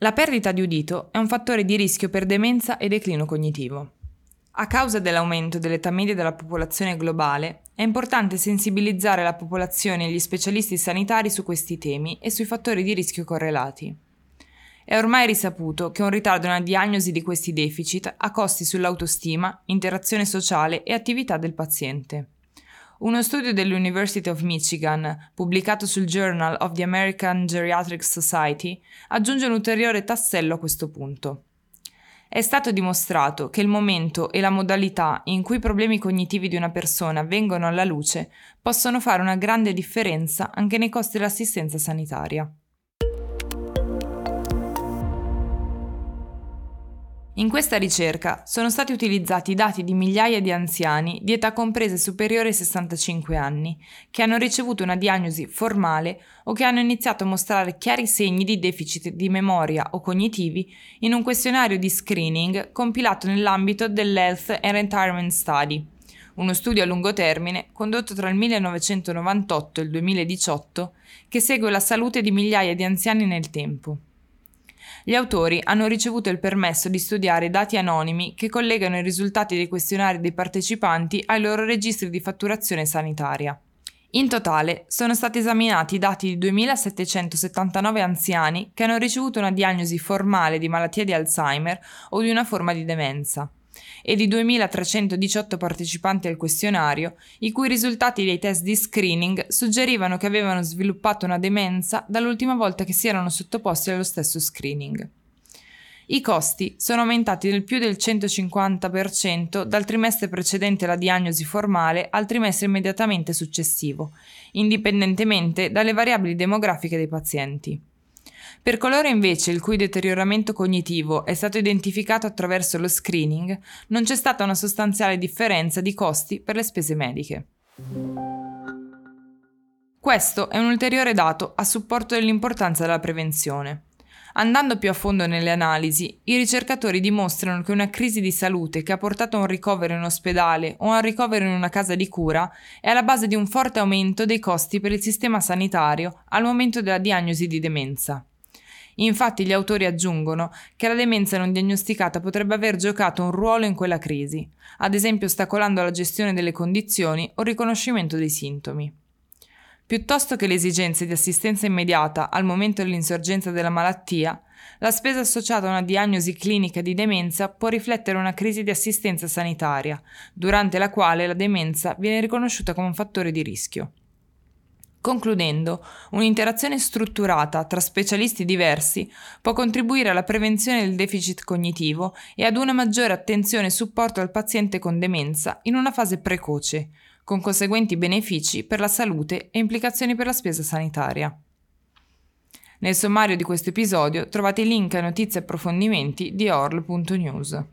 La perdita di udito è un fattore di rischio per demenza e declino cognitivo. A causa dell'aumento dell'età media della popolazione globale, è importante sensibilizzare la popolazione e gli specialisti sanitari su questi temi e sui fattori di rischio correlati. È ormai risaputo che un ritardo nella diagnosi di questi deficit ha costi sull'autostima, interazione sociale e attività del paziente. Uno studio dell'University of Michigan, pubblicato sul Journal of the American Geriatric Society, aggiunge un ulteriore tassello a questo punto. È stato dimostrato che il momento e la modalità in cui i problemi cognitivi di una persona vengono alla luce possono fare una grande differenza anche nei costi dell'assistenza sanitaria. In questa ricerca sono stati utilizzati dati di migliaia di anziani di età comprese superiore ai 65 anni, che hanno ricevuto una diagnosi formale o che hanno iniziato a mostrare chiari segni di deficit di memoria o cognitivi in un questionario di screening compilato nell'ambito dell'Health and Retirement Study, uno studio a lungo termine condotto tra il 1998 e il 2018 che segue la salute di migliaia di anziani nel tempo. Gli autori hanno ricevuto il permesso di studiare dati anonimi che collegano i risultati dei questionari dei partecipanti ai loro registri di fatturazione sanitaria. In totale sono stati esaminati i dati di 2.779 anziani che hanno ricevuto una diagnosi formale di malattia di Alzheimer o di una forma di demenza e di 2.318 partecipanti al questionario, i cui risultati dei test di screening suggerivano che avevano sviluppato una demenza dall'ultima volta che si erano sottoposti allo stesso screening. I costi sono aumentati del più del 150% dal trimestre precedente alla diagnosi formale al trimestre immediatamente successivo, indipendentemente dalle variabili demografiche dei pazienti. Per coloro invece il cui deterioramento cognitivo è stato identificato attraverso lo screening, non c'è stata una sostanziale differenza di costi per le spese mediche. Questo è un ulteriore dato a supporto dell'importanza della prevenzione. Andando più a fondo nelle analisi, i ricercatori dimostrano che una crisi di salute che ha portato a un ricovero in ospedale o a un ricovero in una casa di cura è alla base di un forte aumento dei costi per il sistema sanitario al momento della diagnosi di demenza. Infatti gli autori aggiungono che la demenza non diagnosticata potrebbe aver giocato un ruolo in quella crisi, ad esempio ostacolando la gestione delle condizioni o il riconoscimento dei sintomi. Piuttosto che le esigenze di assistenza immediata al momento dell'insorgenza della malattia, la spesa associata a una diagnosi clinica di demenza può riflettere una crisi di assistenza sanitaria, durante la quale la demenza viene riconosciuta come un fattore di rischio. Concludendo, un'interazione strutturata tra specialisti diversi può contribuire alla prevenzione del deficit cognitivo e ad una maggiore attenzione e supporto al paziente con demenza in una fase precoce, con conseguenti benefici per la salute e implicazioni per la spesa sanitaria. Nel sommario di questo episodio trovate i link a notizie e approfondimenti di orl.news.